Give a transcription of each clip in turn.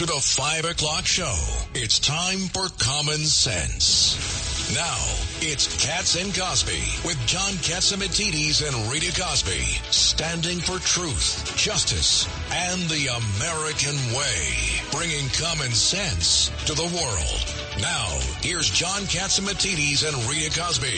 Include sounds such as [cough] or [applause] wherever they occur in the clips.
to the 5 o'clock show. It's time for Common Sense. Now, it's Cats and Cosby with John Catsimatidis and Rita Cosby, standing for truth, justice, and the American way, bringing common sense to the world. Now, here's John Catsimatidis and Rita Cosby.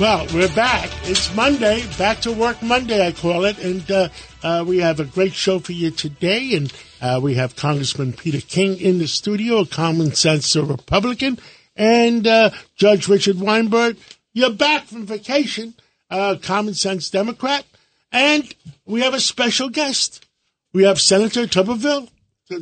Well, we're back. It's Monday, back to work Monday, I call it, and uh, uh, we have a great show for you today. And uh, we have Congressman Peter King in the studio, a common sense Republican, and uh, Judge Richard Weinberg. You're back from vacation, uh, common sense Democrat, and we have a special guest. We have Senator Tuberville.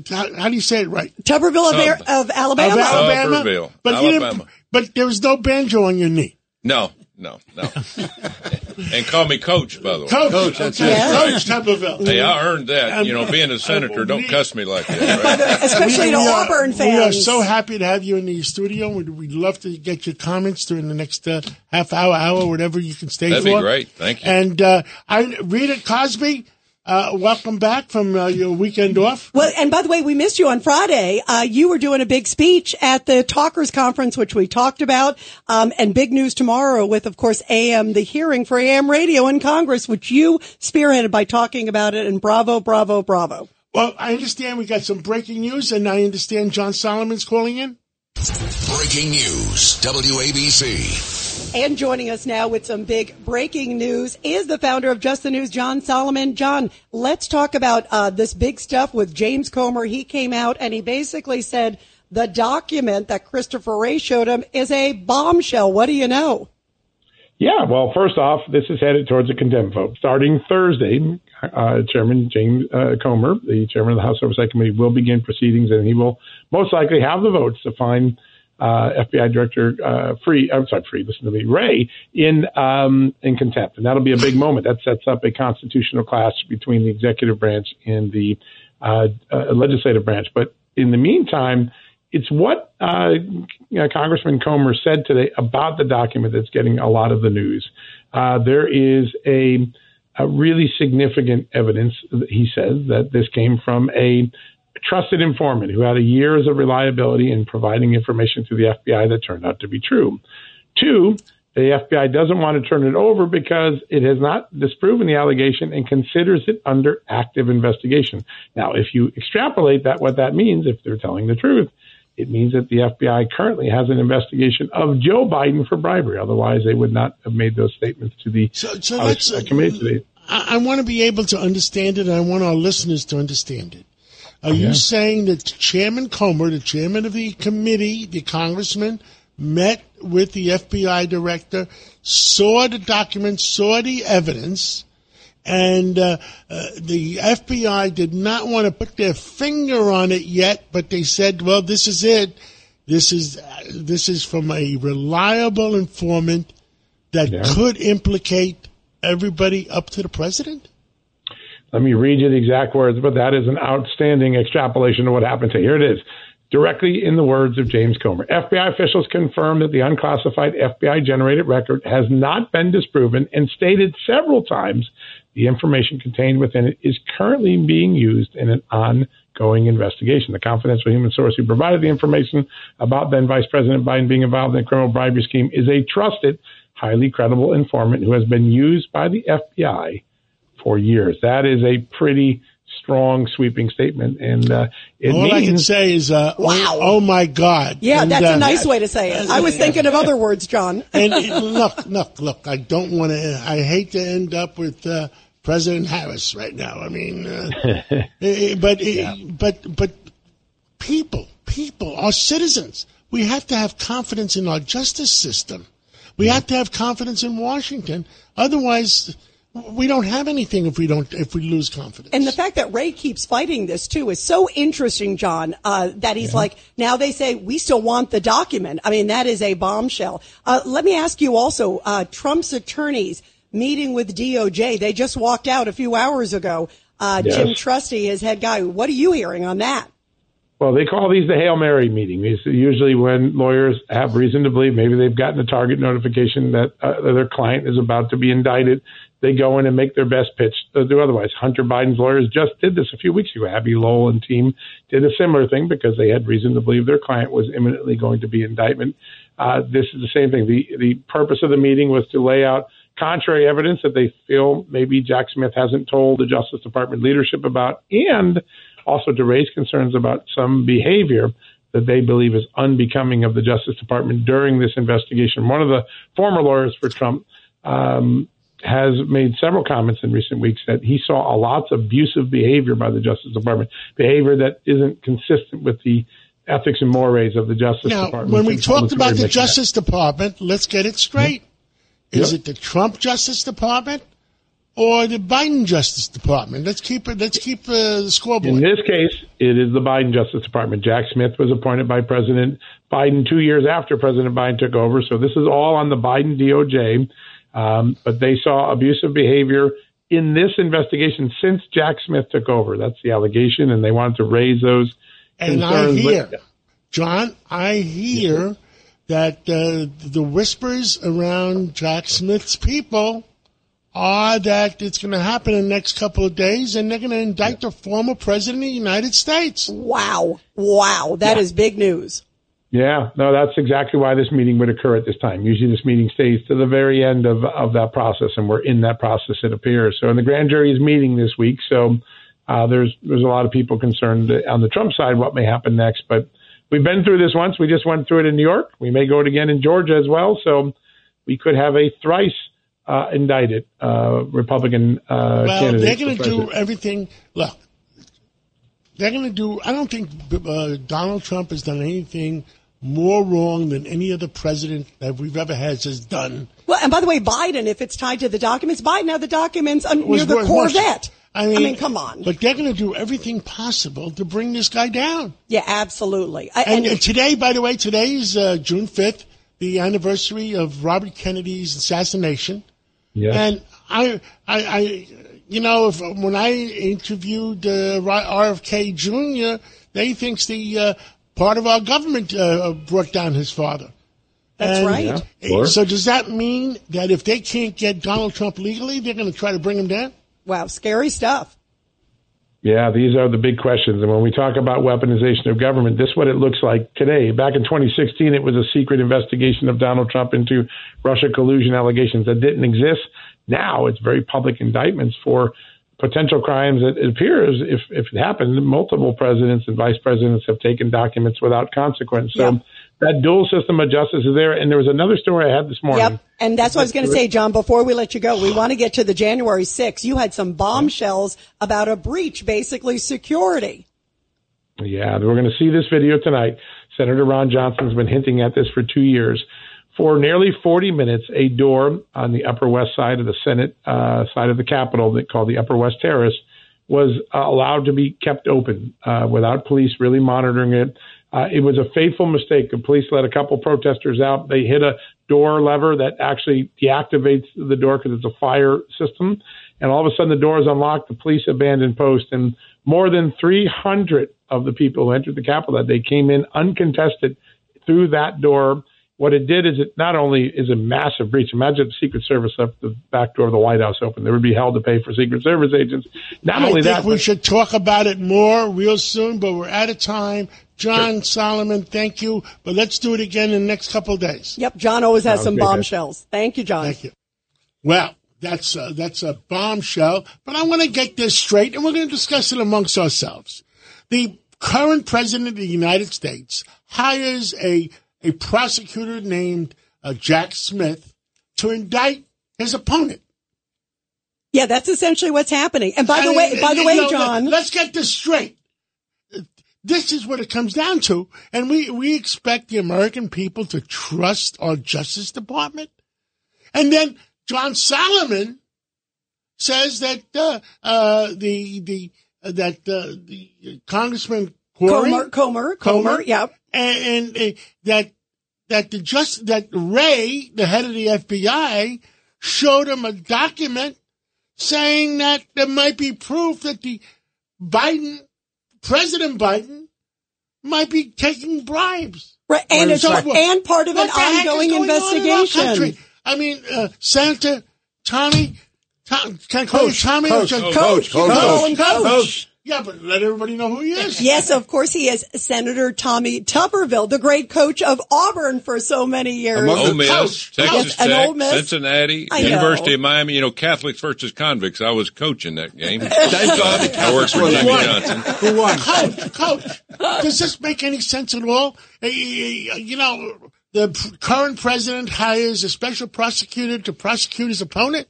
How, how do you say it right? Tuberville of, Tub. of Alabama. Of Alabama. Tuberville, But, you Alabama. but there was no banjo on your knee. No, no, no. [laughs] and call me coach, by the way. Coach, okay. Yeah. Coach Tuberville. Hey, I earned that. You know, being a [laughs] senator, don't cuss me like that. Right? [laughs] Especially to We are- Auburn fans. We are so happy to have you in the studio. We'd, we'd love to get your comments during the next uh, half hour, hour, whatever you can stay That'd for. be great. Thank you. And uh, I, Rita Cosby, uh, welcome back from uh, your weekend off. Well, and by the way, we missed you on Friday. Uh, you were doing a big speech at the Talkers Conference, which we talked about, um, and big news tomorrow with, of course, AM, the hearing for AM radio in Congress, which you spearheaded by talking about it. And bravo, bravo, bravo. Well, I understand we got some breaking news, and I understand John Solomon's calling in. Breaking news, WABC. And joining us now with some big breaking news is the founder of Just the News, John Solomon. John, let's talk about uh, this big stuff with James Comer. He came out and he basically said the document that Christopher Wray showed him is a bombshell. What do you know? Yeah, well, first off, this is headed towards a contempt vote. Starting Thursday, uh, Chairman James uh, Comer, the chairman of the House Oversight Committee, will begin proceedings, and he will most likely have the votes to find uh, FBI Director uh, Free. I'm sorry, Free. Listen to me, Wray in um, in contempt, and that'll be a big [laughs] moment. That sets up a constitutional clash between the executive branch and the uh, uh, legislative branch. But in the meantime, it's what uh, you know, Congressman Comer said today about the document that's getting a lot of the news. Uh, there is a, a really significant evidence, he says, that this came from a trusted informant who had a years of reliability in providing information to the FBI that turned out to be true. Two, the FBI doesn't want to turn it over because it has not disproven the allegation and considers it under active investigation. Now, if you extrapolate that, what that means, if they're telling the truth, it means that the FBI currently has an investigation of Joe Biden for bribery. Otherwise, they would not have made those statements to the So, so House uh, committee today. I, I want to be able to understand it, and I want our listeners to understand it. Are you saying that Chairman Comer, the chairman of the committee, the congressman, met with the FBI director, saw the documents, saw the evidence, and uh, uh, the FBI did not want to put their finger on it yet, but they said, "Well, this is it. This is uh, this is from a reliable informant that Yeah. could implicate everybody up to the president." Let me read you the exact words, but that is an outstanding extrapolation of what happened. So here it is. Directly in the words of James Comer. FBI officials confirm that the unclassified FBI generated record has not been disproven and stated several times the information contained within it is currently being used in an ongoing investigation. The confidential human source who provided the information about then Vice President Biden being involved in a criminal bribery scheme is a trusted, highly credible informant who has been used by the FBI for years. That is a pretty strong, sweeping statement, and uh, it All means I can say is, uh, Wow. oh, oh my God! Yeah, And, that's uh, a nice way to say it. I was [laughs] thinking of other words, John. [laughs] And it, look, look, look! I don't want to. I hate to end up with uh, President Harris right now. I mean, uh, [laughs] eh, but eh, but but people, people, our citizens. We have to have confidence in our justice system. We have to have confidence in Washington. Otherwise, we don't have anything if we don't if we lose confidence. And the fact that Wray keeps fighting this too is so interesting, John. Uh, that he's yeah. like now they say we still want the document. I mean that is a bombshell. Uh, let me ask you also, uh, Trump's attorneys meeting with DOJ. They just walked out a few hours ago. Uh, yes. Jim Trusty, his head guy. What are you hearing on that? Well, they call these the Hail Mary meeting. These usually when lawyers have reason to believe maybe they've gotten a target notification that uh, their client is about to be indicted. They go in and make their best pitch do otherwise. Hunter Biden's lawyers just did this a few weeks ago. Abbe Lowell and team did a similar thing because they had reason to believe their client was imminently going to be indictment. Uh, this is the same thing. The the purpose of the meeting was to lay out contrary evidence that they feel maybe Jack Smith hasn't told the Justice Department leadership about, and also to raise concerns about some behavior that they believe is unbecoming of the Justice Department during this investigation. One of the former lawyers for Trump um, has made several comments in recent weeks that he saw a lots of abusive behavior by the Justice Department, behavior that isn't consistent with the ethics and mores of the Justice now, Department. When we talked about the Justice that. Department, let's get it straight. Is yep. it the Trump Justice Department or the Biden Justice Department? Let's keep it. Let's keep uh, the scoreboard. In this case, it is the Biden Justice Department. Jack Smith was appointed by President Biden two years after President Biden took over. So this is all on the Biden DOJ. Um, but they saw abusive behavior in this investigation since Jack Smith took over. That's the allegation, and they wanted to raise those. And I hear, John, I hear that uh, the whispers around Jack Smith's people are that it's going to happen in the next couple of days, and they're going to indict the former president of the United States. Wow, wow, that yeah. is big news. Yeah, no, that's exactly why this meeting would occur at this time. Usually, this meeting stays to the very end of of that process, and we're in that process. It appears so. And the grand jury is meeting this week, so uh, there's there's a lot of people concerned on the Trump side what may happen next, but we've been through this once. We just went through it in New York. We may go it again in Georgia as well. So we could have a thrice uh, indicted uh, Republican uh, well, candidate. they're going to do everything. Look, they're going to do. I don't think uh, Donald Trump has done anything more wrong than any other president that we've ever had has done. Well, and by the way, Biden, if it's tied to the documents, Biden had the documents near the Corvette. I mean, I mean, come on. But they're going to do everything possible to bring this guy down. Yeah, absolutely. I, and, and, today, by the way, today is uh, June 5th, the anniversary of Robert Kennedy's assassination. Yeah. And I, I, I you know, if, when I interviewed uh, RFK Jr., they thinks the uh, part of our government uh, brought down his father. That's and right. Yeah, so does that mean that if they can't get Donald Trump legally, they're going to try to bring him down? Wow, scary stuff. Yeah, these are the big questions. And when we talk about weaponization of government, this is what it looks like today. Back in 2016, it was a secret investigation of Donald Trump into Russia collusion allegations that didn't exist. Now it's very public indictments for potential crimes. It, appears, if, if it happened, multiple presidents and vice presidents have taken documents without consequence. So yeah that dual system of justice is there. And there was another story I had this morning. Yep. And that's what I was going to say, John, before we let you go. We want to get to the January 6th. You had some bombshells about a breach, basically security. Yeah, we're going to see this video tonight. Senator Ron Johnson's been hinting at this for two years. For nearly 40 minutes, a door on the Upper West side of the Senate uh, side of the Capitol, called the Upper West Terrace, was uh, allowed to be kept open uh, without police really monitoring it. Uh, it was a fateful mistake. The police let a couple protesters out. They hit a door lever that actually deactivates the door because it's a fire system. And all of a sudden, the door is unlocked. The police abandoned post, and more than 300 of the people who entered the Capitol that day came in uncontested through that door what it did is it not only is a massive breach. Imagine the Secret Service left the back door of the White House open; they would be held to pay for Secret Service agents. Not I only think that, we should talk about it more real soon. But we're out of time. John sure. Solomon, thank you. But let's do it again in the next couple of days. Yep, John always has some bombshells. Thank you, John. Thank you. Well, that's a, that's a bombshell. But I want to get this straight, and we're going to discuss it amongst ourselves. The current president of the United States hires a a prosecutor named uh, Jack Smith to indict his opponent. Yeah, that's essentially what's happening. And by the way, by the way, know, John, let's get this straight. This is what it comes down to, and we we expect the American people to trust our Justice Department, and then John Solomon says that uh, uh, the the uh, that uh, the Congressman Corey, Comer, Comer, Comer, Comer, yep. And, and uh, that that the just that Wray, the head of the FBI, showed him a document saying that there might be proof that the Biden, President Biden, might be taking bribes. Right, and it's So- and part of an What the heck is ongoing going on in investigation. I mean, uh, Senator Tommy, Tom, can I call you Tommy? Coach, or Coach, Coach, Coach, call him Coach. Coach. Yeah, but let everybody know who he is. Yes, of course he is. Senator Tommy Tuberville, the great coach of Auburn for so many years. Among Ole Miss, Coach. Texas Yes, Tech, Ole Miss. Cincinnati, I know. University of Miami. You know, Catholics versus convicts. I was coaching that game. I worked for Jimmy won? Johnson. Who won? Coach, coach, does this make any sense at all? Uh, You know, the current president hires a special prosecutor to prosecute his opponent.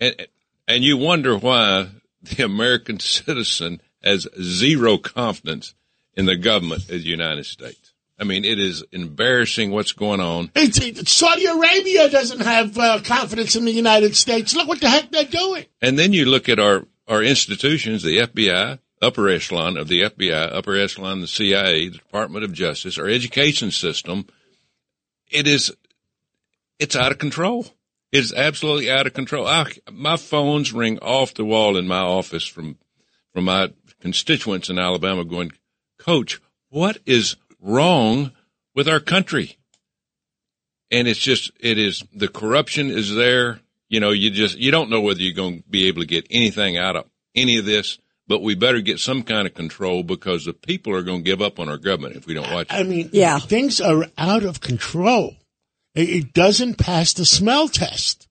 And, and you wonder why the American [laughs] citizen has zero confidence in the government of the United States. I mean, it is embarrassing what's going on. It's, it- Saudi Arabia doesn't have uh, confidence in the United States. Look what the heck they're doing. And then you look at our, our institutions, the FBI, upper echelon of the FBI, upper echelon the CIA, the Department of Justice, our education system. It is, it's out of control. It's absolutely out of control. I, my phones ring off the wall in my office from, from my constituents in Alabama going, Coach, what is wrong with our country? And it's just, it is, the corruption is there. You know, you just, you don't know whether you're going to be able to get anything out of any of this, but we better get some kind of control because the people are going to give up on our government if we don't watch I mean, Yeah. things are out of control. It, doesn't pass the smell test.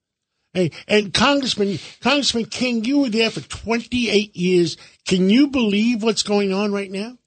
And Congressman, Congressman King, you were there for 28 years. Can you believe what's going on right now?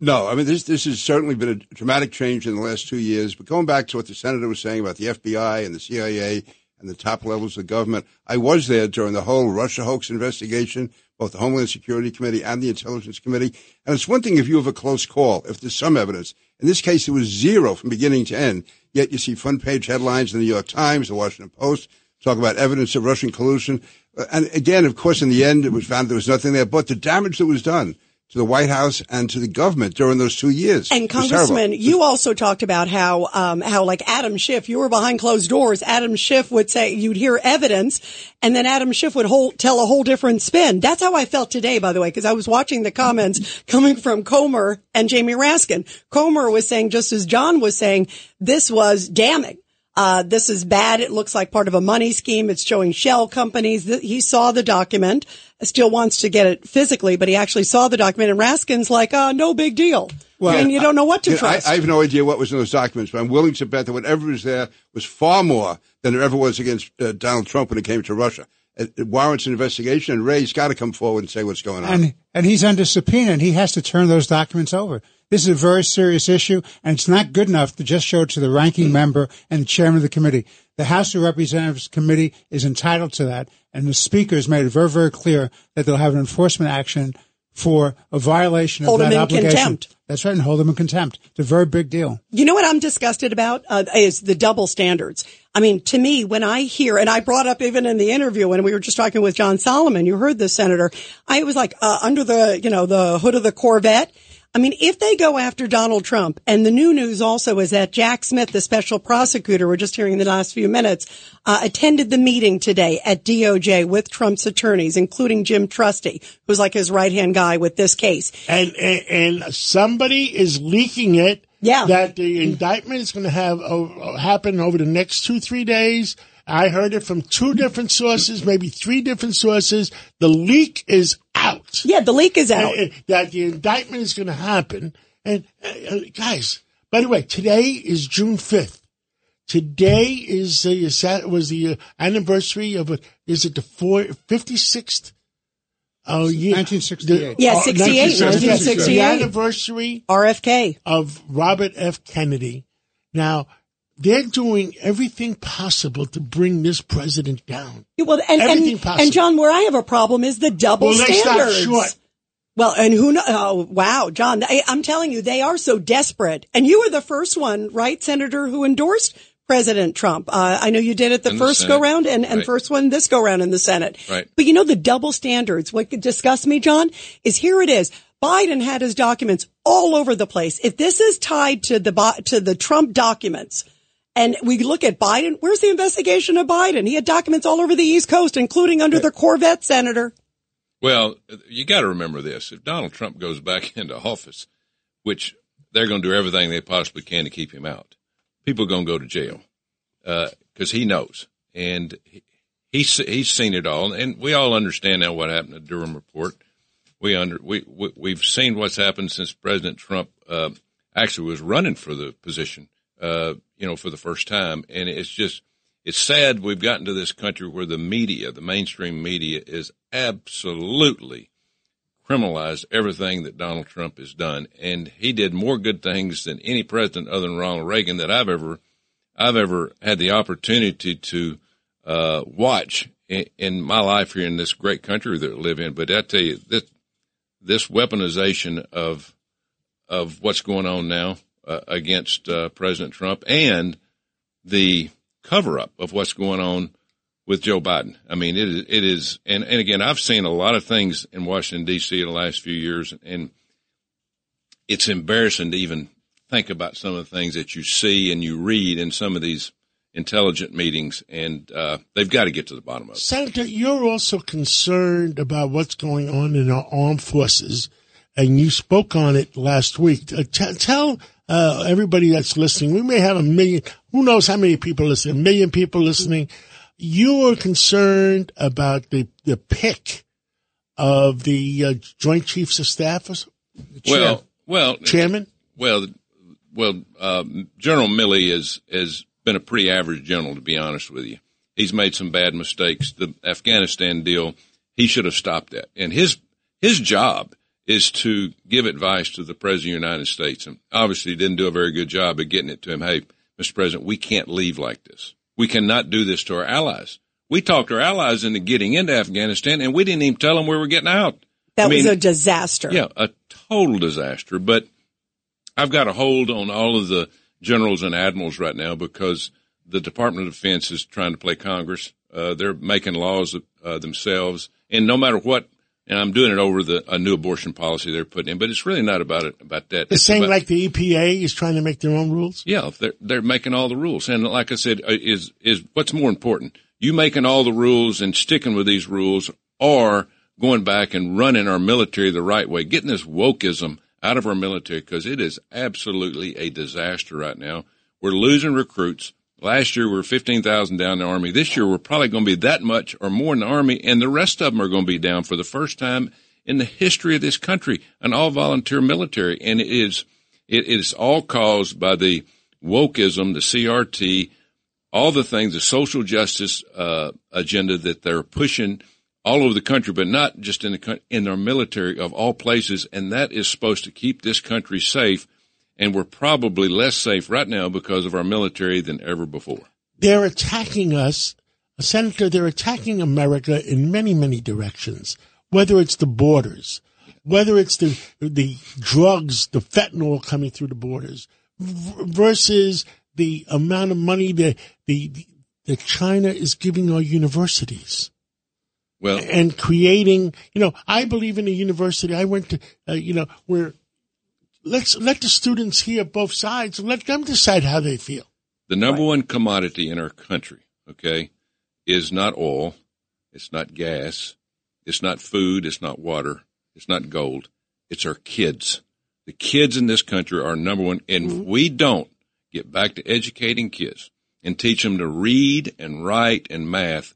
No, I mean this. This has certainly been a dramatic change in the last two years. But going back to what the senator was saying about the FBI and the CIA and the top levels of government, I was there during the whole Russia hoax investigation, both the Homeland Security Committee and the Intelligence Committee. And it's one thing if you have a close call, if there's some evidence. In this case, it was zero from beginning to end. Yet you see front page headlines in the New York Times, the Washington Post, talk about evidence of Russian collusion. Uh, And again, of course, in the end, it was found there was nothing there, but the damage that was done to the White House and to the government during those two years. And. Congressman, you also talked about how, um, how like Adam Schiff, you were behind closed doors. Adam Schiff would say you'd hear evidence, and then Adam Schiff would whole, tell a whole different spin. That's how I felt today, by the way, because I was watching the comments [laughs] coming from Comer and Jamie Raskin. Comer was saying, just as John was saying, this was damning. Uh, this is bad. It looks like part of a money scheme. It's showing shell companies. He saw the document, still wants to get it physically, but he actually saw the document. And Raskin's like, uh, no big deal. and you don't know what to You know, I, trust. I have no idea what was in those documents, but I'm willing to bet that whatever was there was far more than there ever was against uh, Donald Trump when it came to Russia. It, it warrants an investigation, and Wray's got to come forward and say what's going on. and and he's under subpoena and he has to turn those documents over. This is a very serious issue, and it's not good enough to just show it to the ranking member and the chairman of the committee. The House of Representatives committee is entitled to that, and the speaker has made it very, very clear that they'll have an enforcement action for a violation Hold of him that in obligation. contempt. That's right, and hold them in contempt. It's a very big deal. You know what I'm disgusted about uh, is the double standards. I mean, to me, when I hear, and I brought up even in the interview when we were just talking with John Solomon, you heard this senator. I was like, uh, under the, you know, the hood of the Corvette. I mean, if they go after Donald Trump, and the new news also is that Jack Smith, the special prosecutor, we're just hearing in the last few minutes, uh, attended the meeting today at DOJ with Trump's attorneys, including Jim Trusty, who's like his right hand guy with this case. And, and, and somebody is leaking it. Yeah. That the indictment is going to have uh, happen over the next two, three days. I heard it from two different sources, maybe three different sources. The leak is out. Yeah, the leak is out. Uh, uh, that the indictment is going to happen. And uh, uh, guys, by the way, today is June fifth. Today is the uh, was the uh, anniversary of a, is it the four, 56th Oh yeah, 1968. Yeah, oh, 68, 1968. The 1968. anniversary RFK. of Robert F. Kennedy. Now, they're doing everything possible to bring this president down. Well, and, and, and John, where I have a problem is the double Well, standards. short. Well, and who know? Oh, wow, John, I, I'm telling you, they are so desperate. And you were the first one, right, Senator, who endorsed President Trump. Uh, I know you did it the In first Senate. go round and, and Right. first one this go round in the Senate. Right. But you know, the double standards, what disgusts me, John, is here it is. Biden had his documents all over the place. If this is tied to the, Bi- to the Trump documents, and we look at Biden, where's the investigation of Biden? He had documents all over the East Coast, including under the Corvette, Senator. Well, you got to remember this: if Donald Trump goes back [laughs] into office, which they're going to do everything they possibly can to keep him out, people are going to go to jail because he knows, and he, he's he's seen it all, and we all understand now what happened at Durham report. We under we, we we've seen what's happened since President Trump uh, actually was running for the position, uh, you know, for the first time, and it's just it's sad we've gotten to this country where the media, the mainstream media, is absolutely criminalized everything that Donald Trump has done, and he did more good things than any president other than Ronald Reagan that I've ever I've ever had the opportunity to uh, watch in, in my life here in this great country that we live in. But I tell you, this this weaponization of of what's going on now uh, against uh, President Trump and the cover up of what's going on with Joe Biden. I mean, it is, it is, and, and again, I've seen a lot of things in Washington D.C. in the last few years, and it's embarrassing to even think about some of the things that you see and you read in some of these intelligent meetings, and uh, they've got to get to the bottom of it. Senator, you're also concerned about what's going on in our armed forces, and you spoke on it last week. Uh, t- tell uh, everybody that's listening, we may have a million, who knows how many people listen, a million people listening. You are concerned about the, the pick of the uh, Joint Chiefs of Staff, Well, well, Chairman? Well, well, um, General Milley is has been a pretty average general, to be honest with you. He's made some bad mistakes. The Afghanistan deal, he should have stopped that. And his his job is to give advice to the President of the United States. And obviously, he didn't do a very good job of getting it to him. Hey, Mr. President, we can't leave like this. We cannot do this to our allies. We talked our allies into getting into Afghanistan, and we didn't even tell them we were getting out. That I mean, was a disaster. yeah, a total disaster. But I've got a hold on all of the generals and admirals right now because the Department of Defense is trying to play Congress. Uh, they're making laws uh, themselves, and no matter what, and I'm doing it over the a new abortion policy they're putting in. But it's really not about it about that. The It's same about- like the EPA is trying to make their own rules? yeah, they're they're making all the rules, and like I said, uh, is is what's more important? You making all the rules and sticking with these rules, or going back and running our military the right way, getting this wokeism out of our military because it is absolutely a disaster right now. We're losing recruits. Last year we were fifteen thousand down in the army. This year we're probably going to be that much or more in the army, and the rest of them are going to be down for the first time in the history of this country, an all volunteer military, and it is it is all caused by the wokeism, the CRT, all the things, the social justice uh, agenda that they're pushing all over the country, but not just in the in our military of all places, and that is supposed to keep this country safe. And we're probably less safe right now because of our military than ever before. they're attacking us, Senator, they're attacking America in many, many directions, whether it's the borders, whether it's the, the drugs, the fentanyl coming through the borders versus the amount of money that the, that China is giving our universities Well, and creating, you know, I believe in a university. I went to, uh, you know, where let's let the students hear both sides and let them decide how they feel. the number one commodity in our country, okay, is not oil, it's not gas, it's not food, it's not water, it's not gold, it's our kids. The kids in this country are number one, and if we don't get back to educating kids and teach them to read and write and math,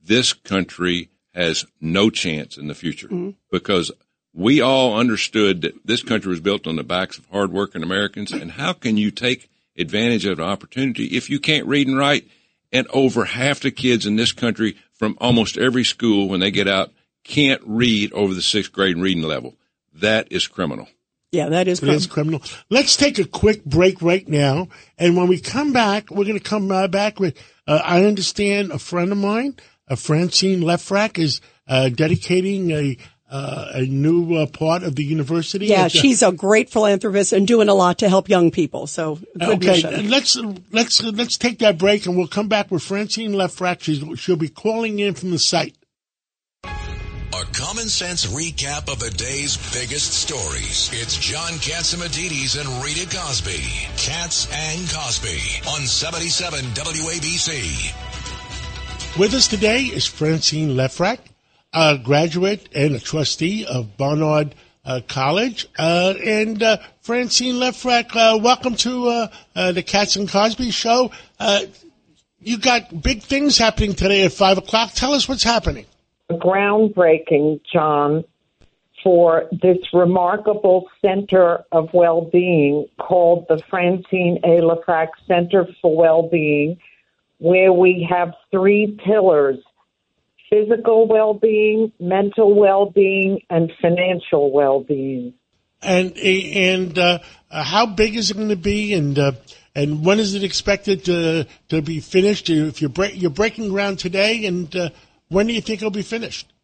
this country has no chance in the future mm-hmm. because we all understood that this country was built on the backs of hardworking Americans. And how can you take advantage of an opportunity if you can't read and write? And over half the kids in this country from almost every school when they get out can't read over the sixth grade reading level. That is criminal. Yeah, that is It is criminal. criminal. Let's take a quick break right now. And when we come back, we're going to come uh, back with, uh, I understand a friend of mine, uh, Francine Lefrak, is uh, dedicating a, uh, a new uh, part of the university. Yeah, At, uh, she's a great philanthropist and doing a lot to help young people. So good Okay, mission. let's let's let's take that break, and we'll come back with Francine Lefrak. She's, she'll be calling in from the site. A common sense recap of the day's biggest stories. It's John Catsimatidis and Rita Cosby. Cats and Cosby on 77 WABC. With us today is Francine Lefrak, a graduate and a trustee of Barnard uh, College. Uh, and uh, Francine Lefrak, uh, welcome to uh, uh, the Cats and Cosby show. You got big things happening today at 5 o'clock. Tell us what's happening. groundbreaking, John, for this remarkable center of well-being called the Francine A. Lefrak Center for Well-Being, where we have three pillars, physical well-being, mental well-being, and financial well-being. And and uh, uh, how big is it going to be? And uh, and when is it expected to to be finished? If you're break, you're breaking ground today, and uh, when do you think it'll be finished?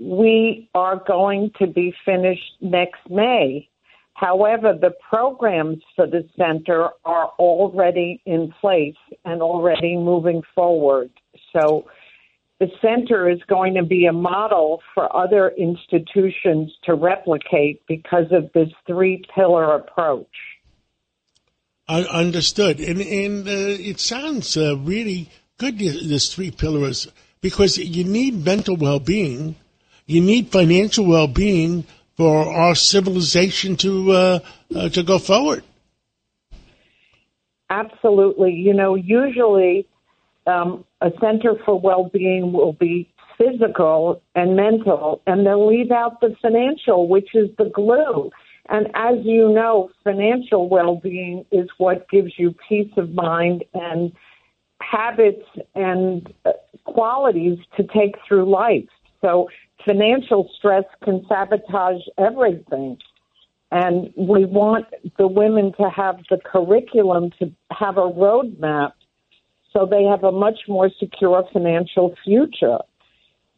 we are going to be finished next May. However, the programs for the center are already in place and already moving forward. So the center is going to be a model for other institutions to replicate because of this three pillar approach. I understood, and and uh, it sounds uh, really good. This three pillars because you need mental well being, you need financial well being for our civilization to uh, uh, to go forward. Absolutely. You know, usually um, a center for well-being will be physical and mental, and they'll leave out the financial, which is the glue. And as you know, financial well-being is what gives you peace of mind and habits and uh, qualities to take through life. So financial stress can sabotage everything. And we want the women to have the curriculum to have a roadmap so they have a much more secure financial future.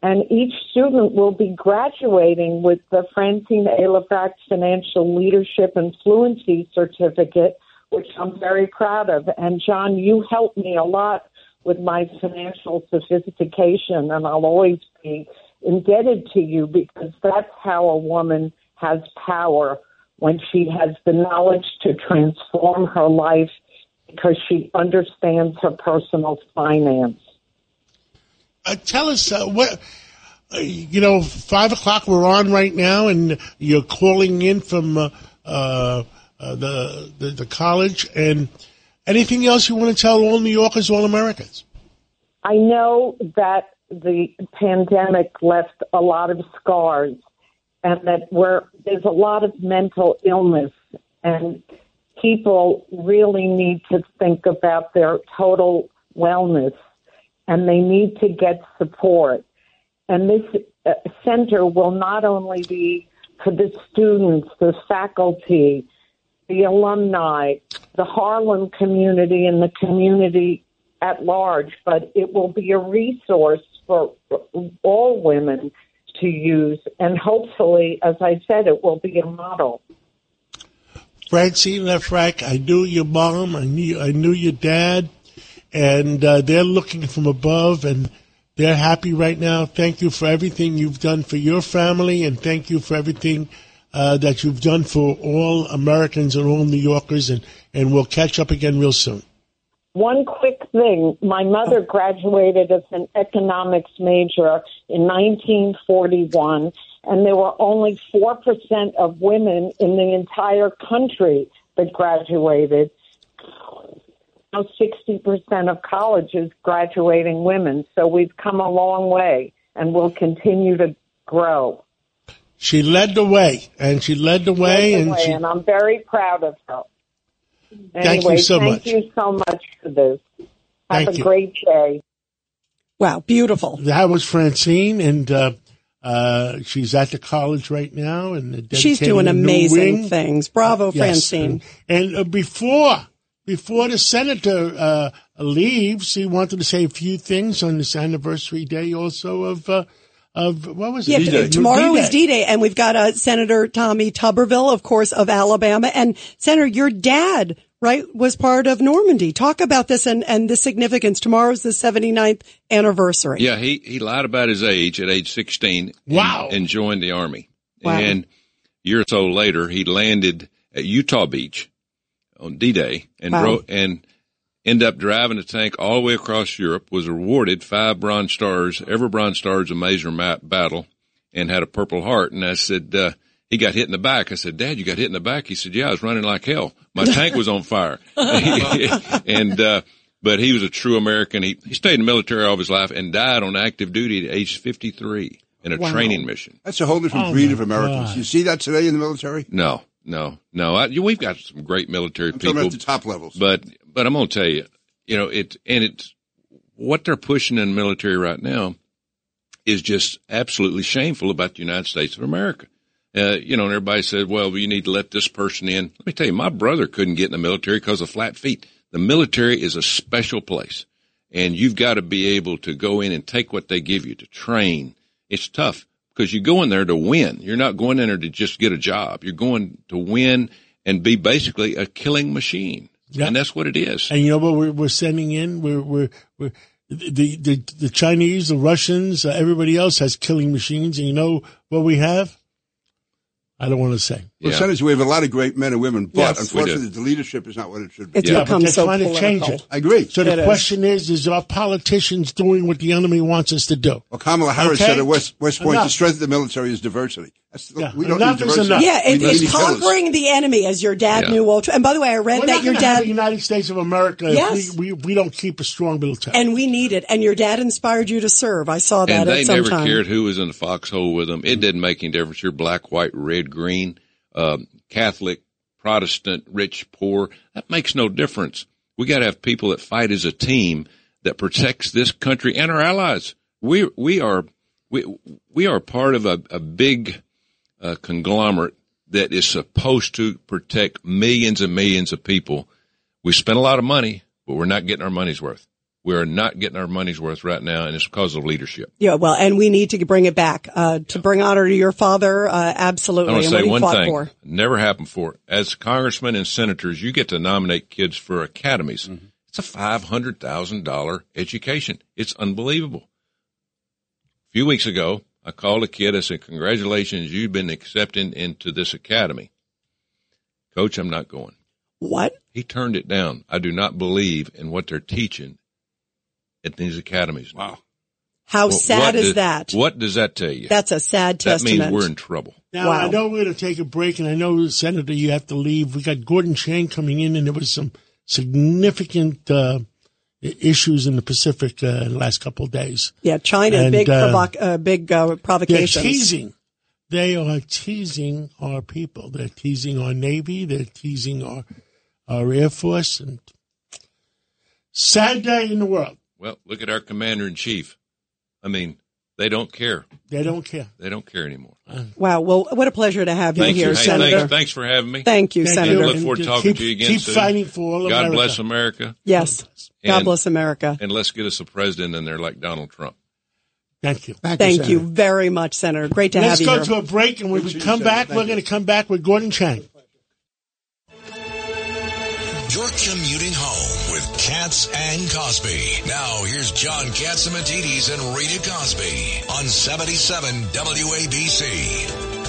And each student will be graduating with the Francine A. Lefrak Financial Leadership and Fluency Certificate, which I'm very proud of. And John, you helped me a lot with my financial sophistication, and I'll always be indebted to you because that's how a woman has power when she has the knowledge to transform her life because she understands her personal finance. Uh, tell us uh, what uh, you know. Five o'clock. We're on right now, and you're calling in from uh, uh, the, the the college. And anything else you want to tell all New Yorkers, all Americans? I know that the pandemic left a lot of scars and that we're, there's a lot of mental illness and people really need to think about their total wellness and they need to get support. And this uh, center will not only be for the students, the faculty, the alumni, the Harlem community, and the community at large, but it will be a resource for all women to use. And hopefully, as I said, it will be a model. Francine Lefrak, I knew your mom, I knew I knew your dad, and uh, they're looking from above, and they're happy right now. Thank you for everything you've done for your family, and thank you for everything uh, that you've done for all Americans and all New Yorkers, and, and we'll catch up again real soon. One quick thing my mother graduated as an economics major in 1941, and there were only 4% of women in the entire country that graduated. Now 60% of colleges graduating women, so we've come a long way and we'll continue to grow. She led the way, and she led the way, Led the and way, she, and I'm very proud of her. Thank you so thank much. Thank you so much for this. Have Thank a you. great day. Wow, beautiful. that was Francine, and uh, uh, she's at the college right now, and She's doing amazing things. Bravo, Yes. Francine. And, and uh, before before the senator uh, leaves, he wanted to say a few things on this anniversary day, also of uh, of what was Yeah, it? D-Day. tomorrow is D-Day. D-Day, and we've got uh, Senator Tommy Tuberville, of course, of Alabama, and Senator, your dad, right, was part of Normandy. Talk about this and, and the significance. Tomorrow's the 79th anniversary. Yeah, he, he lied about his age at age 16. and- Wow. And, joined the Army. Wow. And a year or so later, he landed at Utah Beach on D-Day and Wow. bro- and ended up driving a tank all the way across Europe, was awarded five Bronze Stars, ever Bronze Stars, a major ma- battle, and had a Purple Heart. And I said, uh, he got hit in the back. I said, Dad, you got hit in the back? He said, Yeah, I was running like hell. My tank was on fire. [laughs] [laughs] and, uh, but he was a true American. He, he stayed in the military all of his life and died on active duty at age 53 in a Wow. training mission. That's a whole different Oh, breed of Americans. God. You see that today in the military? No, no, no. I, you- we've got some great military I'm people, at the top levels. but but I'm going to tell you, you know, it and it's what they're pushing in the military right now is just absolutely shameful about the United States of America. Uh, you know, and everybody said, well, you need to let this person in. Let me tell you, my brother couldn't get in the military because of flat feet. The military is a special place and you've got to be able to go in and take what they give you to train. It's tough because you go in there to win. You're not going in there to just get a job. You're going to win and be basically a killing machine. Yeah. And that's what it is. And you know what we're, we're sending in? We're, we're, we're the, the, the Chinese, the Russians, uh, everybody else has killing machines. And you know what we have? I don't want to say. Well, Yeah. Senators, we have a lot of great men and women, but Yes, unfortunately, the leadership is not what it should be. It's Yeah. become so trying to change it. I agree. So It the is. question is, is our politicians doing what the enemy wants us to do? Well, Kamala Harris Okay. said at West, West Point, Enough. the strength of the military is diversity. That's, Yeah. We don't Enough need diversity. enough. Yeah, it, it's to kill conquering the enemy, as your dad Yeah. knew. Well, and by the way, I read We're that not your gonna have dad the United States of America if Yes. we, we, we don't keep a strong military. and we need it, and your dad inspired you to serve. I saw that and they at some never time. cared who was in the foxhole with them. It didn't make any difference. You're black, white, red, green, um, Catholic, Protestant, rich, poor. That makes no difference. We got to have people that fight as a team that protects this country and our allies. We we are we we are part of a, a big uh, conglomerate that is supposed to protect millions and millions of people. We spend a lot of money, but we're not getting our money's worth. We are not getting our money's worth right now, and it's because of leadership. Yeah, well, and we need to bring it back uh, to bring honor to your father. Uh, I absolutely, want to say one thing. for. Never happened before. As congressmen and senators, you get to nominate kids for academies. It's a five hundred thousand dollar education. It's unbelievable. A few weeks ago, I called a kid. I said, "Congratulations, you've been accepted into this academy." Coach, I'm not going. What? He turned it down. I do not believe in what they're teaching at these academies. Wow. How Well, sad is does- that? What does that tell you? That's a sad that testament. means we're in trouble. Now, Wow. I know we're going to take a break, and I know, Senator, you have to leave. We got Gordon Chang coming in, and there was some significant uh, issues in the Pacific uh, in the last couple of days. yeah, China, And, big, uh, provoc- uh, big uh, They're teasing. They are teasing our people. They're teasing our Navy. They're teasing our, our Air Force. And sad day in the world. Well, look at our commander in chief. I mean, they don't care. They don't care. They don't care anymore. Wow. Well, what a pleasure to have you Thank here, you. Hey, Senator. thanks, thanks for having me. Thank you, Thank Senator. you. Look forward to talking keep- to you again keep soon. fighting for all God America. bless America. Yes. God And- bless America. And let's get us a president in there like Donald Trump. Thank you. Thank, Thank Senator. you very much, Senator. Great to Let's have you Let's go here. to a break, and when we come back, we're going to come back with Gordon Chang. You're commuting home with Cats and Cosby. Now here's John Catsimatidis and Rita Cosby on 77 WABC.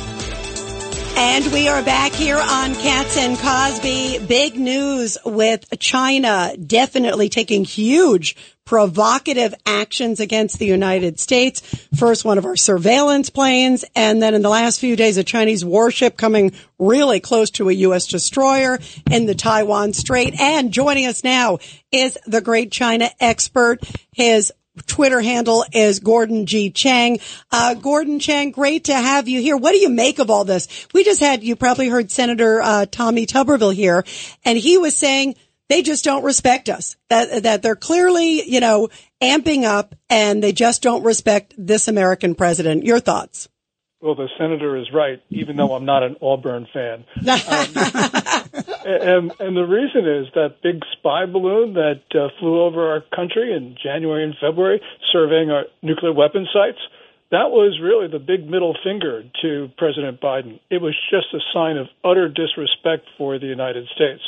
And we are back here on Cats and Cosby. Big news with China definitely taking huge provocative actions against the United States. First, one of our surveillance planes, and then in the last few days, a Chinese warship coming really close to a U.S. destroyer in the Taiwan Strait. And joining us now is the great China expert. His Twitter handle is Gordon G. Chang. Uh, Gordon Chang, great to have you here. What do you make of all this? We just had, you probably heard Senator uh, Tommy Tuberville here, and he was saying they just don't respect us. That that they're clearly, you know, amping up, and they just don't respect this American president. Your thoughts? Well, the senator is right, even though I'm not an Auburn fan. [laughs] and, and the reason is that big spy balloon that uh, flew over our country in January and February, surveying our nuclear weapon sites. that was really the big middle finger to President Biden. It was just a sign of utter disrespect for the United States.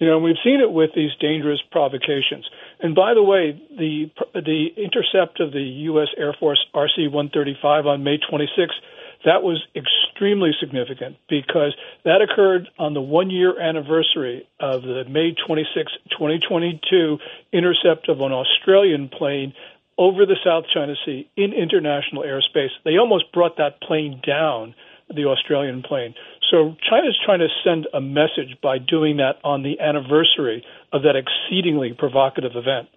You know, we've seen it with these dangerous provocations. And by the way, the the intercept of the U.S. Air Force RC-135 on May 26th that was extremely significant because that occurred on the one year anniversary of the May 26, 2022 intercept of an Australian plane over the South China Sea in international airspace. They almost brought that plane down, the Australian plane. So China's trying to send a message by doing that on the anniversary of that exceedingly provocative event.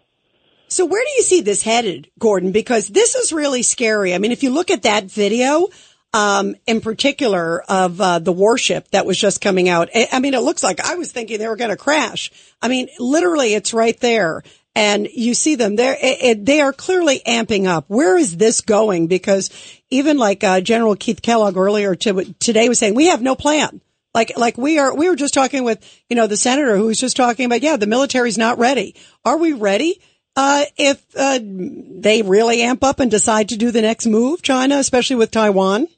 So where do you see this headed, Gordon? Because this is really scary. I mean, if you look at that video, um, in particular of uh, the warship that was just coming out. I mean, it looks like I was thinking they were going to crash. I mean, literally, it's right there, and you see them there. they are clearly amping up. Where is this going? Because even like uh, General Keith Kellogg earlier to, today was saying, we have no plan. Like, like we are, we were just talking with, you know, the senator who was just talking about, yeah, the military's not ready. Are we ready? Uh, if uh, they really amp up and decide to do the next move, China, especially with Taiwan?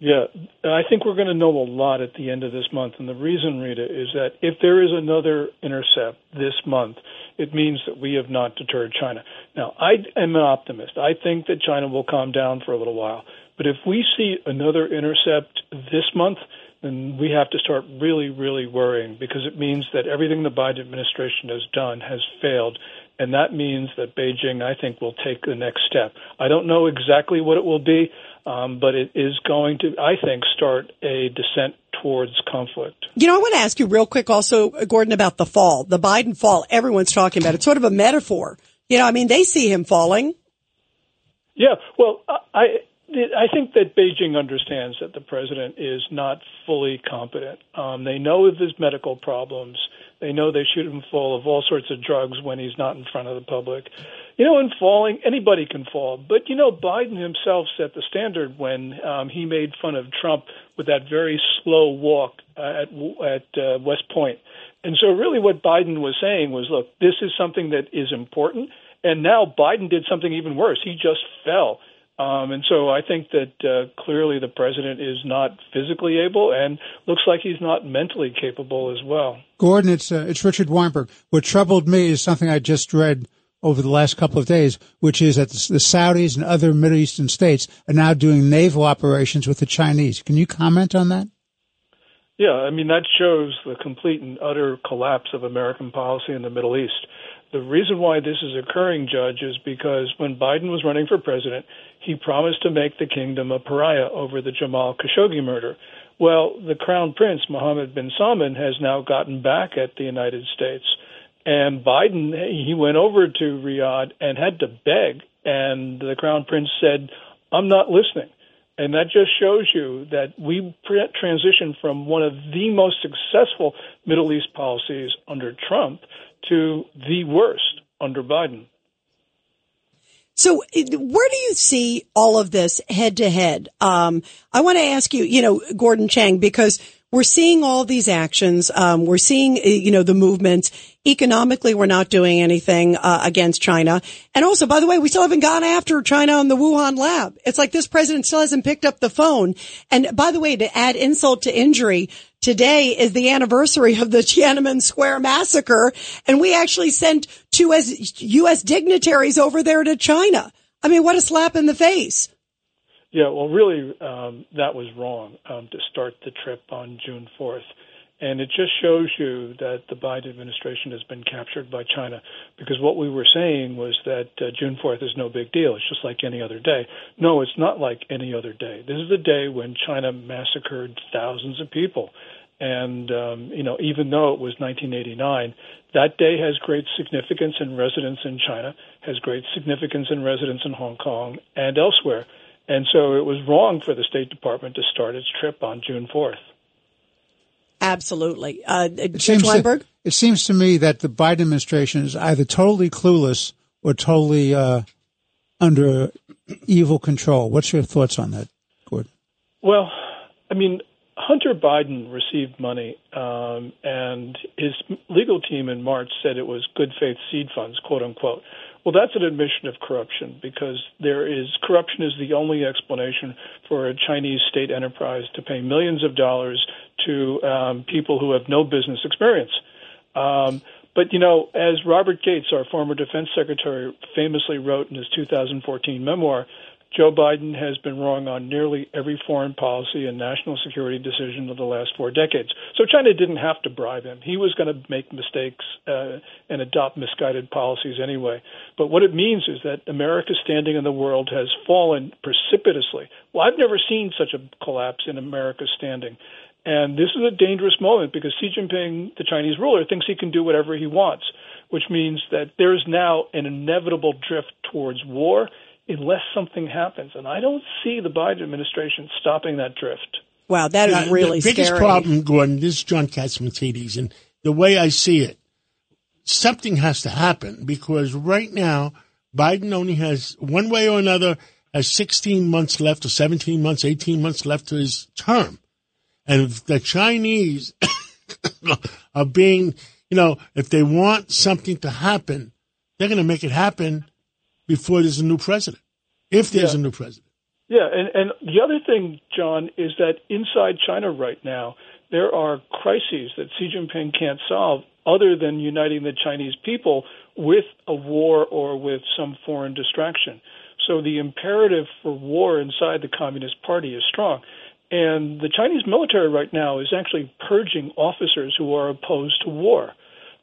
Yeah, I think we're going to know a lot at the end of this month. And the reason, Rita, is that if there is another intercept this month, it means that we have not deterred China. Now, I am an optimist. I think that China will calm down for a little while. But if we see another intercept this month, then we have to start really, really worrying because it means that everything the Biden administration has done has failed. And that means that Beijing, I think, will take the next step. I don't know exactly what it will be um, but it is going to, I think, start a descent towards conflict. You know, I want to ask you real quick also, Gordon, about the fall, the Biden fall. Everyone's talking about it. It's sort of a metaphor. You know, I mean, they see him falling. Yeah, well, I I think that Beijing understands that the president is not fully competent. Um, they know of his medical problems. They know they shoot him full of all sorts of drugs when he's not in front of the public. You know, in falling, anybody can fall. But, you know, Biden himself set the standard when um, he made fun of Trump with that very slow walk uh, at, at uh, West Point. And so, really, what Biden was saying was look, this is something that is important. And now Biden did something even worse. He just fell. Um, and so I think that uh, clearly the president is not physically able and looks like he's not mentally capable as well. Gordon, it's, uh, it's Richard Weinberg. What troubled me is something I just read over the last couple of days, which is that the Saudis and other Middle Eastern states are now doing naval operations with the Chinese. Can you comment on that? Yeah, I mean, that shows the complete and utter collapse of American policy in the Middle East. The reason why this is occurring, Judge, is because when Biden was running for president, he promised to make the kingdom a pariah over the Jamal Khashoggi murder. Well, the crown prince, Mohammed bin Salman, has now gotten back at the United States. And Biden, he went over to Riyadh and had to beg. And the crown prince said, I'm not listening. And that just shows you that we transitioned from one of the most successful Middle East policies under Trump to the worst under Biden. So, where do you see all of this head to head? I want to ask you, you know, Gordon Chang, because we're seeing all these actions. Um, we're seeing, uh, you know, the movements. Economically, we're not doing anything uh, against China. And also, by the way, we still haven't gone after China on the Wuhan lab. It's like this president still hasn't picked up the phone. And by the way, to add insult to injury, today is the anniversary of the [laughs] Tiananmen Square massacre. And we actually sent two U.S. dignitaries over there to China. I mean, what a slap in the face. Yeah, well, really, um, that was wrong um, to start the trip on June 4th. And it just shows you that the Biden administration has been captured by China because what we were saying was that uh, June 4th is no big deal. It's just like any other day. No, it's not like any other day. This is the day when China massacred thousands of people. And, um, you know, even though it was 1989, that day has great significance in residents in China, has great significance in residents in Hong Kong and elsewhere. And so it was wrong for the State Department to start its trip on June 4th. Absolutely. Uh, Judge Weinberg? To, it seems to me that the Biden administration is either totally clueless or totally uh, under evil control. What's your thoughts on that, Gordon? Well, I mean, Hunter Biden received money, um, and his legal team in March said it was good faith seed funds, quote unquote. Well, that's an admission of corruption because there is corruption is the only explanation for a Chinese state enterprise to pay millions of dollars to um, people who have no business experience. Um, but you know, as Robert Gates, our former defense secretary, famously wrote in his 2014 memoir, Joe Biden has been wrong on nearly every foreign policy and national security decision of the last four decades. So China didn't have to bribe him. He was going to make mistakes uh, and adopt misguided policies anyway. But what it means is that America's standing in the world has fallen precipitously. Well, I've never seen such a collapse in America's standing. And this is a dangerous moment because Xi Jinping, the Chinese ruler, thinks he can do whatever he wants, which means that there is now an inevitable drift towards war unless something happens. And I don't see the Biden administration stopping that drift. Wow, that is really the biggest scary. problem, Gordon. This is John Catsimatidis, and the way I see it, something has to happen because right now Biden only has one way or another has 16 months left, or 17 months, 18 months left to his term, and if the Chinese [coughs] are being, you know, if they want something to happen, they're going to make it happen before there's a new president, if there's Yeah. a new president. Yeah, and, and the other thing, John, is that inside China right now, there are crises that Xi Jinping can't solve other than uniting the Chinese people with a war or with some foreign distraction. So the imperative for war inside the Communist Party is strong. And the Chinese military right now is actually purging officers who are opposed to war.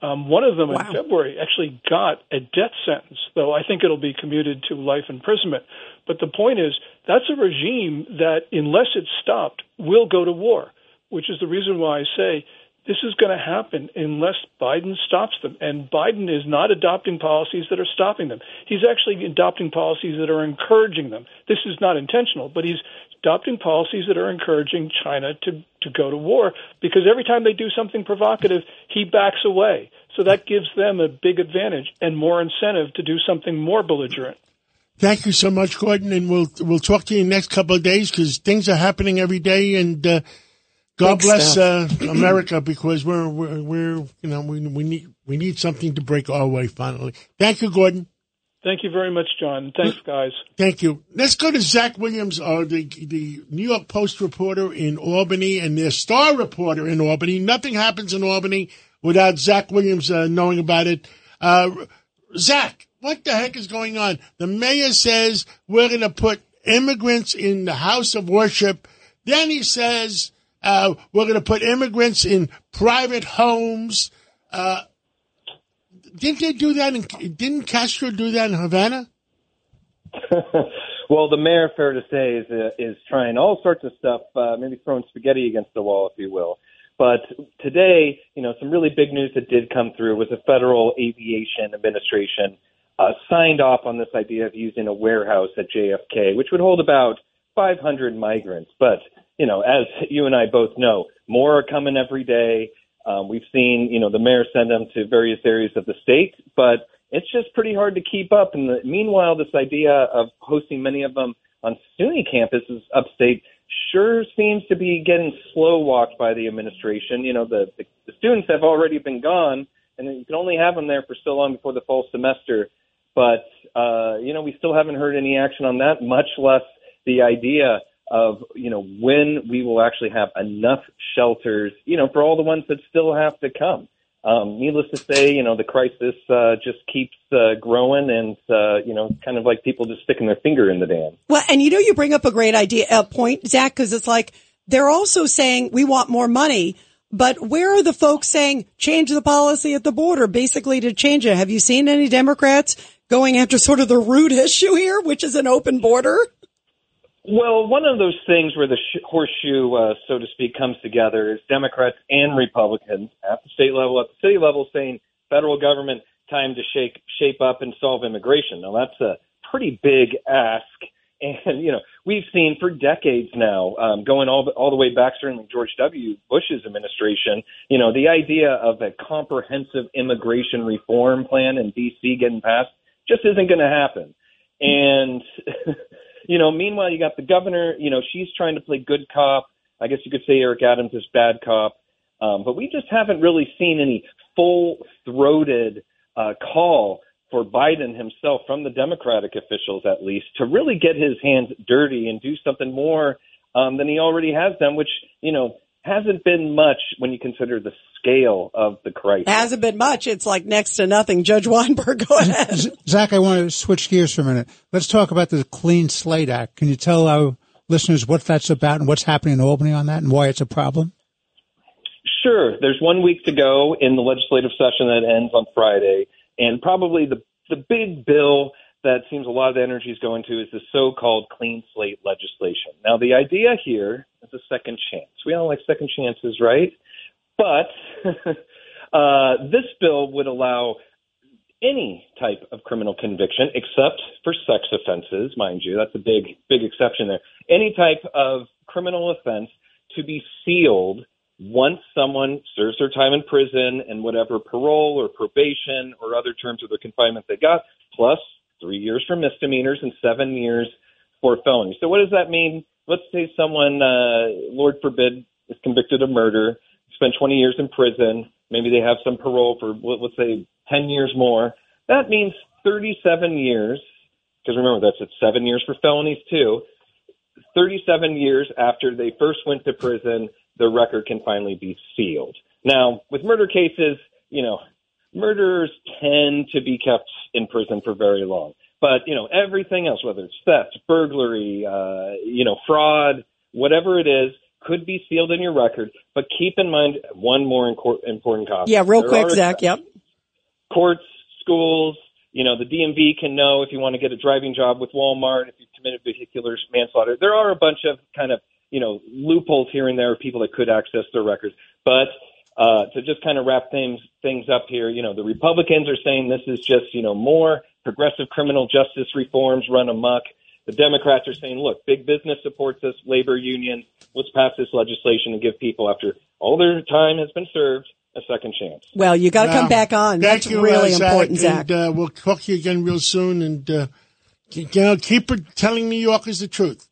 Um, one of them in February actually got a death sentence, though I think it'll be commuted to life imprisonment. But the point is, that's a regime that, unless it's stopped, will go to war, which is the reason why I say this is going to happen unless Biden stops them. And Biden is not adopting policies that are stopping them. He's actually adopting policies that are encouraging them. This is not intentional, but he's adopting policies that are encouraging China to, to go to war because every time they do something provocative, he backs away. So that gives them a big advantage and more incentive to do something more belligerent. Thank you so much, Gordon, and we'll we'll talk to you in the next couple of days because things are happening every day, and uh, God Big bless uh. America because we're, we're we're you know we we need we need something to break our way finally. Thank you, Gordon. Thank you very much, John. Thanks, guys. Thank you. Let's go to Zach Williams, uh, the the New York Post reporter in Albany, and their star reporter in Albany. Nothing happens in Albany without Zach Williams uh, knowing about it. Uh, Zach, what the heck is going on? The mayor says we're going to put immigrants in the house of worship. Then he says uh, we're going to put immigrants in private homes. Didn't they do that? In, didn't Castro do that in Havana? [laughs] well, the mayor, fair to say, is uh, is trying all sorts of stuff, uh, maybe throwing spaghetti against the wall, if you will. But today, you know, some really big news that did come through was the Federal Aviation Administration uh, signed off on this idea of using a warehouse at JFK, which would hold about 500 migrants. But you know, as you and I both know, more are coming every day. Um, we've seen, you know, the mayor send them to various areas of the state, but it's just pretty hard to keep up. And the, meanwhile, this idea of hosting many of them on SUNY campuses upstate sure seems to be getting slow walked by the administration. You know, the, the, the students have already been gone, and you can only have them there for so long before the fall semester. But, uh, you know, we still haven't heard any action on that, much less the idea of you know when we will actually have enough shelters you know for all the ones that still have to come um, needless to say you know the crisis uh, just keeps uh, growing and uh, you know kind of like people just sticking their finger in the dam Well, and you know, you bring up a great idea, a point, Zach, because it's like they're also saying we want more money, but where are the folks saying change the policy at the border, basically to change it? Have you seen any Democrats going after sort of the root [laughs] issue here, which is an open border? Well, one of those things where the sh- horseshoe, uh, so to speak, comes together is Democrats and Republicans at the state level, at the city level, saying federal government time to shake, shape up and solve immigration. Now that's a pretty big ask, [laughs] and you know we've seen for decades now, um, going all all the way back certainly George W. Bush's administration. You know the idea of a comprehensive immigration reform plan in D.C. getting passed just isn't going to happen, and. [laughs] you know, meanwhile, you got the governor, you know, she's trying to play good cop. I guess you could say Eric Adams is bad cop. Um, but we just haven't really seen any full throated uh, call for Biden himself, from the Democratic officials at least, to really get his hands dirty and do something more um, than he already has done, which, you know, hasn't been much when you consider the scale of the crisis. Hasn't been much. It's like next to nothing. Judge Weinberg, go ahead. Zach, I want to switch gears for a minute. Let's talk about the Clean Slate Act. Can you tell our listeners what that's about and what's happening in Albany on that and why it's a problem? Sure. There's one week to go in the legislative session that ends on Friday, and probably the the big bill that seems a lot of the energy is going to is the so-called clean slate legislation. Now, the idea here is a second chance. We all like second chances, right? But [laughs] uh, this bill would allow any type of criminal conviction, except for sex offenses, mind you. That's a big, big exception there. Any type of criminal offense to be sealed once someone serves their time in prison and whatever parole or probation or other terms of their confinement they got, plus three years for misdemeanors and seven years for felonies. So what does that mean? Let's say someone, uh, Lord forbid, is convicted of murder, spent 20 years in prison, maybe they have some parole for, let's say, 10 years more. That means 37 years, because remember, that's at seven years for felonies too. 37 years after they first went to prison, the record can finally be sealed. Now, with murder cases, you know, murderers tend to be kept in prison for very long. But, you know, everything else, whether it's theft, burglary, uh, you know, fraud, whatever it is, could be sealed in your record. But keep in mind one more important concept. Yeah, real there quick, Zach. Yep. Courts, schools, you know, the DMV can know if you want to get a driving job with Walmart, if you've committed vehicular manslaughter. There are a bunch of kind of, you know, loopholes here and there of people that could access their records. But uh, to just kind of wrap things things up here, you know, the Republicans are saying this is just, you know, more progressive criminal justice reforms run amok. The Democrats are saying, look, big business supports us, labor unions. Let's pass this legislation and give people, after all their time has been served, a second chance. Well, you got to come back on. That's you, really uh, important, Zach. Zach. And, uh, we'll talk to you again real soon. And uh, you know, keep telling New Yorkers the truth.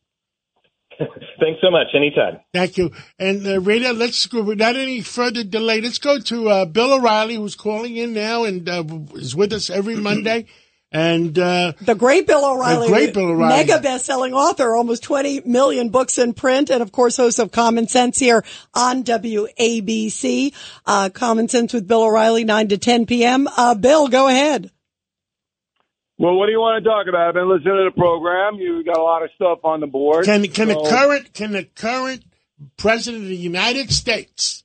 [laughs] Thanks so much. Anytime. Thank you. And uh, Rita, let's go without any further delay. Let's go to uh, Bill O'Reilly, who's calling in now and uh, is with us every Monday. And uh, the great Bill O'Reilly, the great Bill O'Reilly, mega best-selling author, almost 20 million books in print, and of course, host of Common Sense here on WABC. Uh, Common Sense with Bill O'Reilly, 9 to 10 p.m. Uh, Bill, go ahead. Well, what do you want to talk about? I've been listening to the program. You've got a lot of stuff on the board. Can can so. the current can the current president of the United States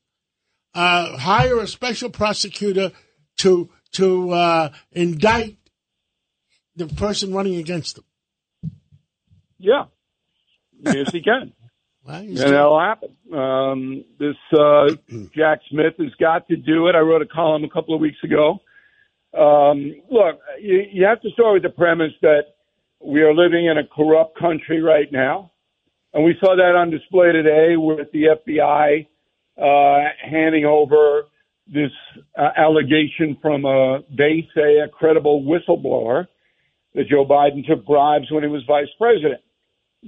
uh, hire a special prosecutor to to uh, indict the person running against him. Yeah. Yes, he can. [laughs] well, and that'll happen. Um, this uh, [clears throat] Jack Smith has got to do it. I wrote a column a couple of weeks ago. Um, look, you, you have to start with the premise that we are living in a corrupt country right now. And we saw that on display today with the FBI uh, handing over this uh, allegation from a, they say, a credible whistleblower that Joe Biden took bribes when he was vice president.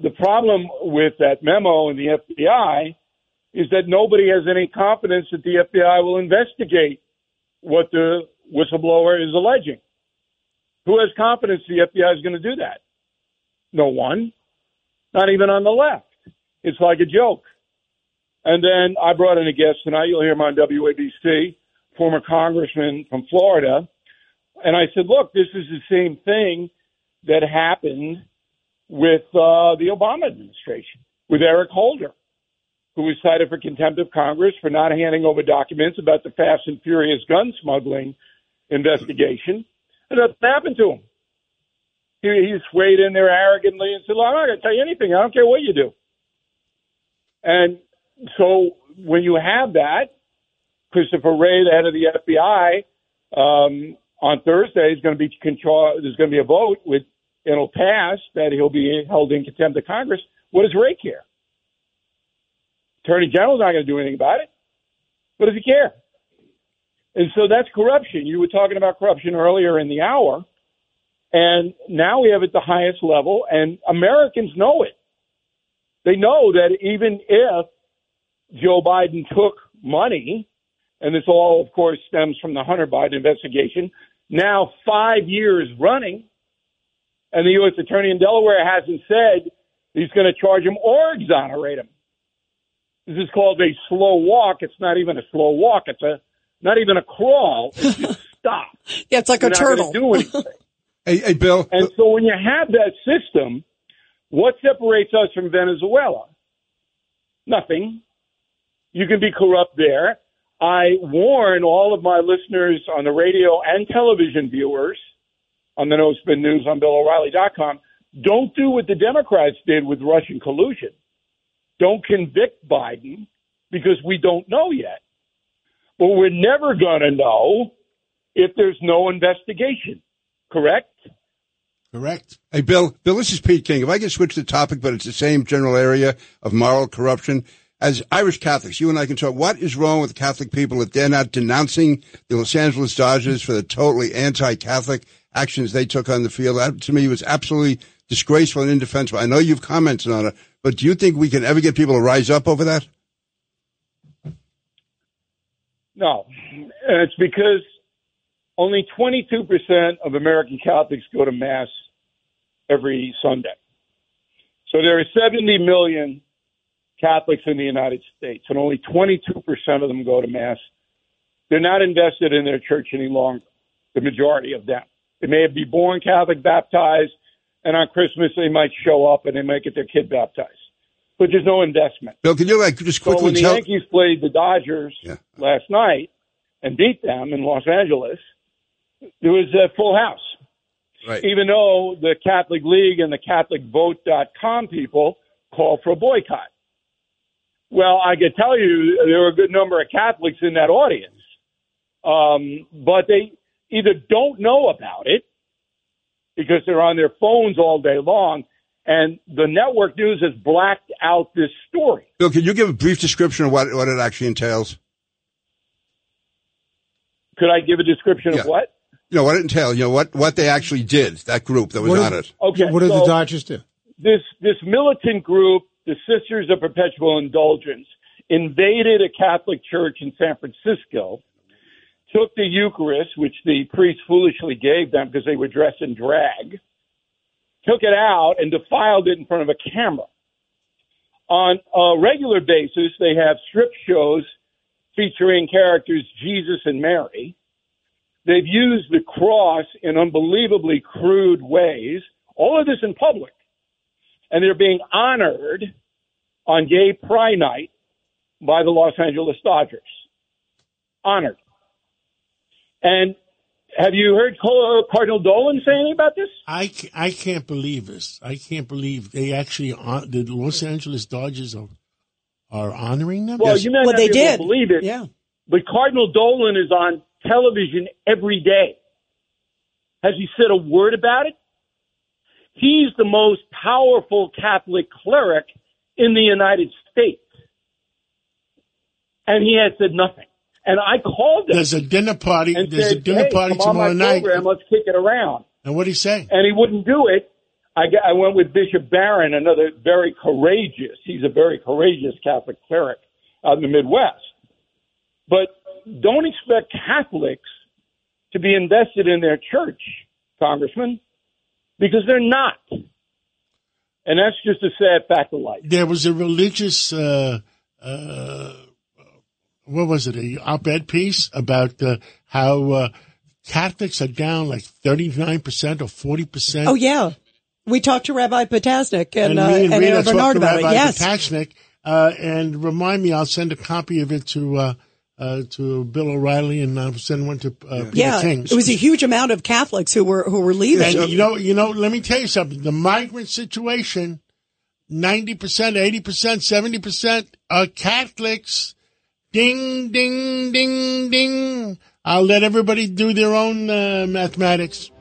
The problem with that memo in the FBI is that nobody has any confidence that the FBI will investigate what the whistleblower is alleging. Who has confidence the FBI is going to do that? No one. Not even on the left. It's like a joke. And then I brought in a guest tonight. You'll hear him on WABC, former congressman from Florida, and I said, look, this is the same thing that happened with uh, the Obama administration, with Eric Holder, who was cited for contempt of Congress for not handing over documents about the Fast and Furious gun smuggling investigation. And nothing happened to him. He, he swayed in there arrogantly and said, well, I'm not going to tell you anything. I don't care what you do. And so when you have that, Christopher Wray, the head of the FBI, um, on Thursday is going to be. There's going to be a vote with it'll pass that he'll be held in contempt of Congress. What does Wray care? Attorney General's not going to do anything about it. What does he care? And so that's corruption. You were talking about corruption earlier in the hour, and now we have it at the highest level, and Americans know it. They know that even if Joe Biden took money, and this all, of course, stems from the Hunter Biden investigation, now five years running, and the U.S. Attorney in Delaware hasn't said he's going to charge him or exonerate him. This is called a slow walk. It's not even a slow walk. It's a not even a crawl. It's just [laughs] stop. yeah, it's like You're a not turtle. gonna Do anything. [laughs] Hey, hey, Bill. And so when you have that system, what separates us from Venezuela? Nothing. You can be corrupt there. I warn all of my listeners on the radio and television viewers on the No Spin News on BillO'Reilly.com. Don't do what the Democrats did with Russian collusion. Don't convict Biden because we don't know yet. But we're never going to know if there's no investigation. Correct? Correct. Hey, Bill. Bill, this is Pete King. If I could switch the topic, but it's the same general area of moral corruption. As Irish Catholics, you and I can talk. What is wrong with Catholic people that they're not denouncing the Los Angeles Dodgers for the totally anti-Catholic actions they took on the field? That, to me, was absolutely disgraceful and indefensible. I know you've commented on it, but do you think we can ever get people to rise up over that? No. It's because only 22% of American Catholics go to Mass every Sunday. So there are 70 million Catholics in the United States, and only 22% of them go to Mass. They're not invested in their church any longer, the majority of them. They may be born Catholic, baptized, and on Christmas they might show up and they might get their kid baptized. But there's no investment. Bill, can you like just So quickly when the tell? Yankees played the Dodgers last night and beat them in Los Angeles, there was a full house. Right. Even though the Catholic League and the CatholicVote.com people call for a boycott. Well, I can tell you there were a good number of Catholics in that audience, um, but they either don't know about it because they're on their phones all day long, and the network news has blacked out this story. Bill, can you give a brief description of what, what it actually entails? Could I give a description Yeah. of what? You know, what it entails, you know, what, what they actually did, that group that was What on did- it. Okay, What did the Dodgers do? this this militant group, the Sisters of Perpetual Indulgence, invaded a Catholic church in San Francisco, took the Eucharist, which the priest foolishly gave them because they were dressed in drag, took it out and defiled it in front of a camera. On a regular basis, they have strip shows featuring characters Jesus and Mary. They've used the cross in unbelievably crude ways. All of this in public and they're being honored on Gay Pride Night by the Los Angeles Dodgers. Honored. And have you heard uh, Cardinal Dolan say anything about this? I, I can't believe this. I can't believe they actually hon- the Los Angeles Dodgers are are honoring them. Well, you may Well, not they be able to did. believe it, Yeah. but Cardinal Dolan is on television every day. Has he said a word about it? He's the most powerful Catholic cleric in the United States. And he has said nothing. And I called him There's a dinner party. There's said, a dinner hey, party come on my tomorrow night. program, let's kick it around. And what do he say? and he wouldn't do it. I, got, I went with Bishop Barron, another very courageous. He's a very courageous Catholic cleric out in the Midwest. But don't expect Catholics to be invested in their church, Congressman, because they're not. And that's just a sad fact of life. There was a religious, uh, uh, what was it, a op-ed piece about uh, how uh, Catholics are down like 39% or 40%. Oh yeah, we talked to Rabbi Potasnik and, and uh, me and, and Rita talked Bernard to about Rabbi it. Yes, Potasnik, uh, and remind me, I'll send a copy of it to uh, uh, to Bill O'Reilly, and I'll send one to uh, Peter yeah. King. It was a huge amount of Catholics who were who were leaving. And you know, you know, let me tell you something. The migrant situation, ninety percent, eighty percent, seventy percent are Catholics. Ding, ding, ding, ding. I'll let everybody do their own uh, mathematics,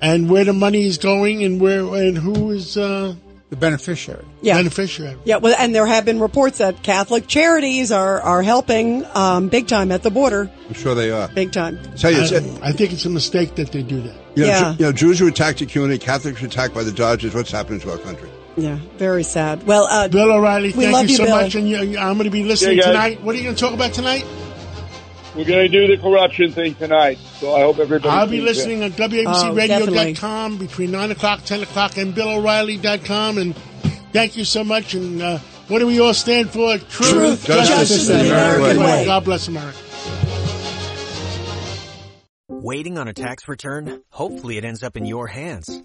and where the money is going, and where and who is uh, The beneficiary. Yeah. beneficiary. Yeah, well, and there have been reports that Catholic charities are are helping um, big time at the border, I'm sure they are. big time. Tell you, it's, I, I think it's a mistake that they do that. you know, Yeah. Ju- you know, Jews were attacked at CUNY, Catholics were attacked by the Dodgers. What's happening to our country? Yeah, very sad. Well, uh, Bill O'Reilly, we thank love you you, so Bill. much, and you, I'm going to be listening Yeah, tonight. What are you going to talk about tonight? We're going to do the corruption thing tonight. So I hope everybody. I'll be listening it. on WABCRadio.com oh, between 9 o'clock, 10 o'clock, and BillO'Reilly.com. And thank you so much. And uh, what do we all stand for? Truth, Truth justice, justice, and American way. God bless America. Waiting on a tax return? Hopefully, it ends up in your hands.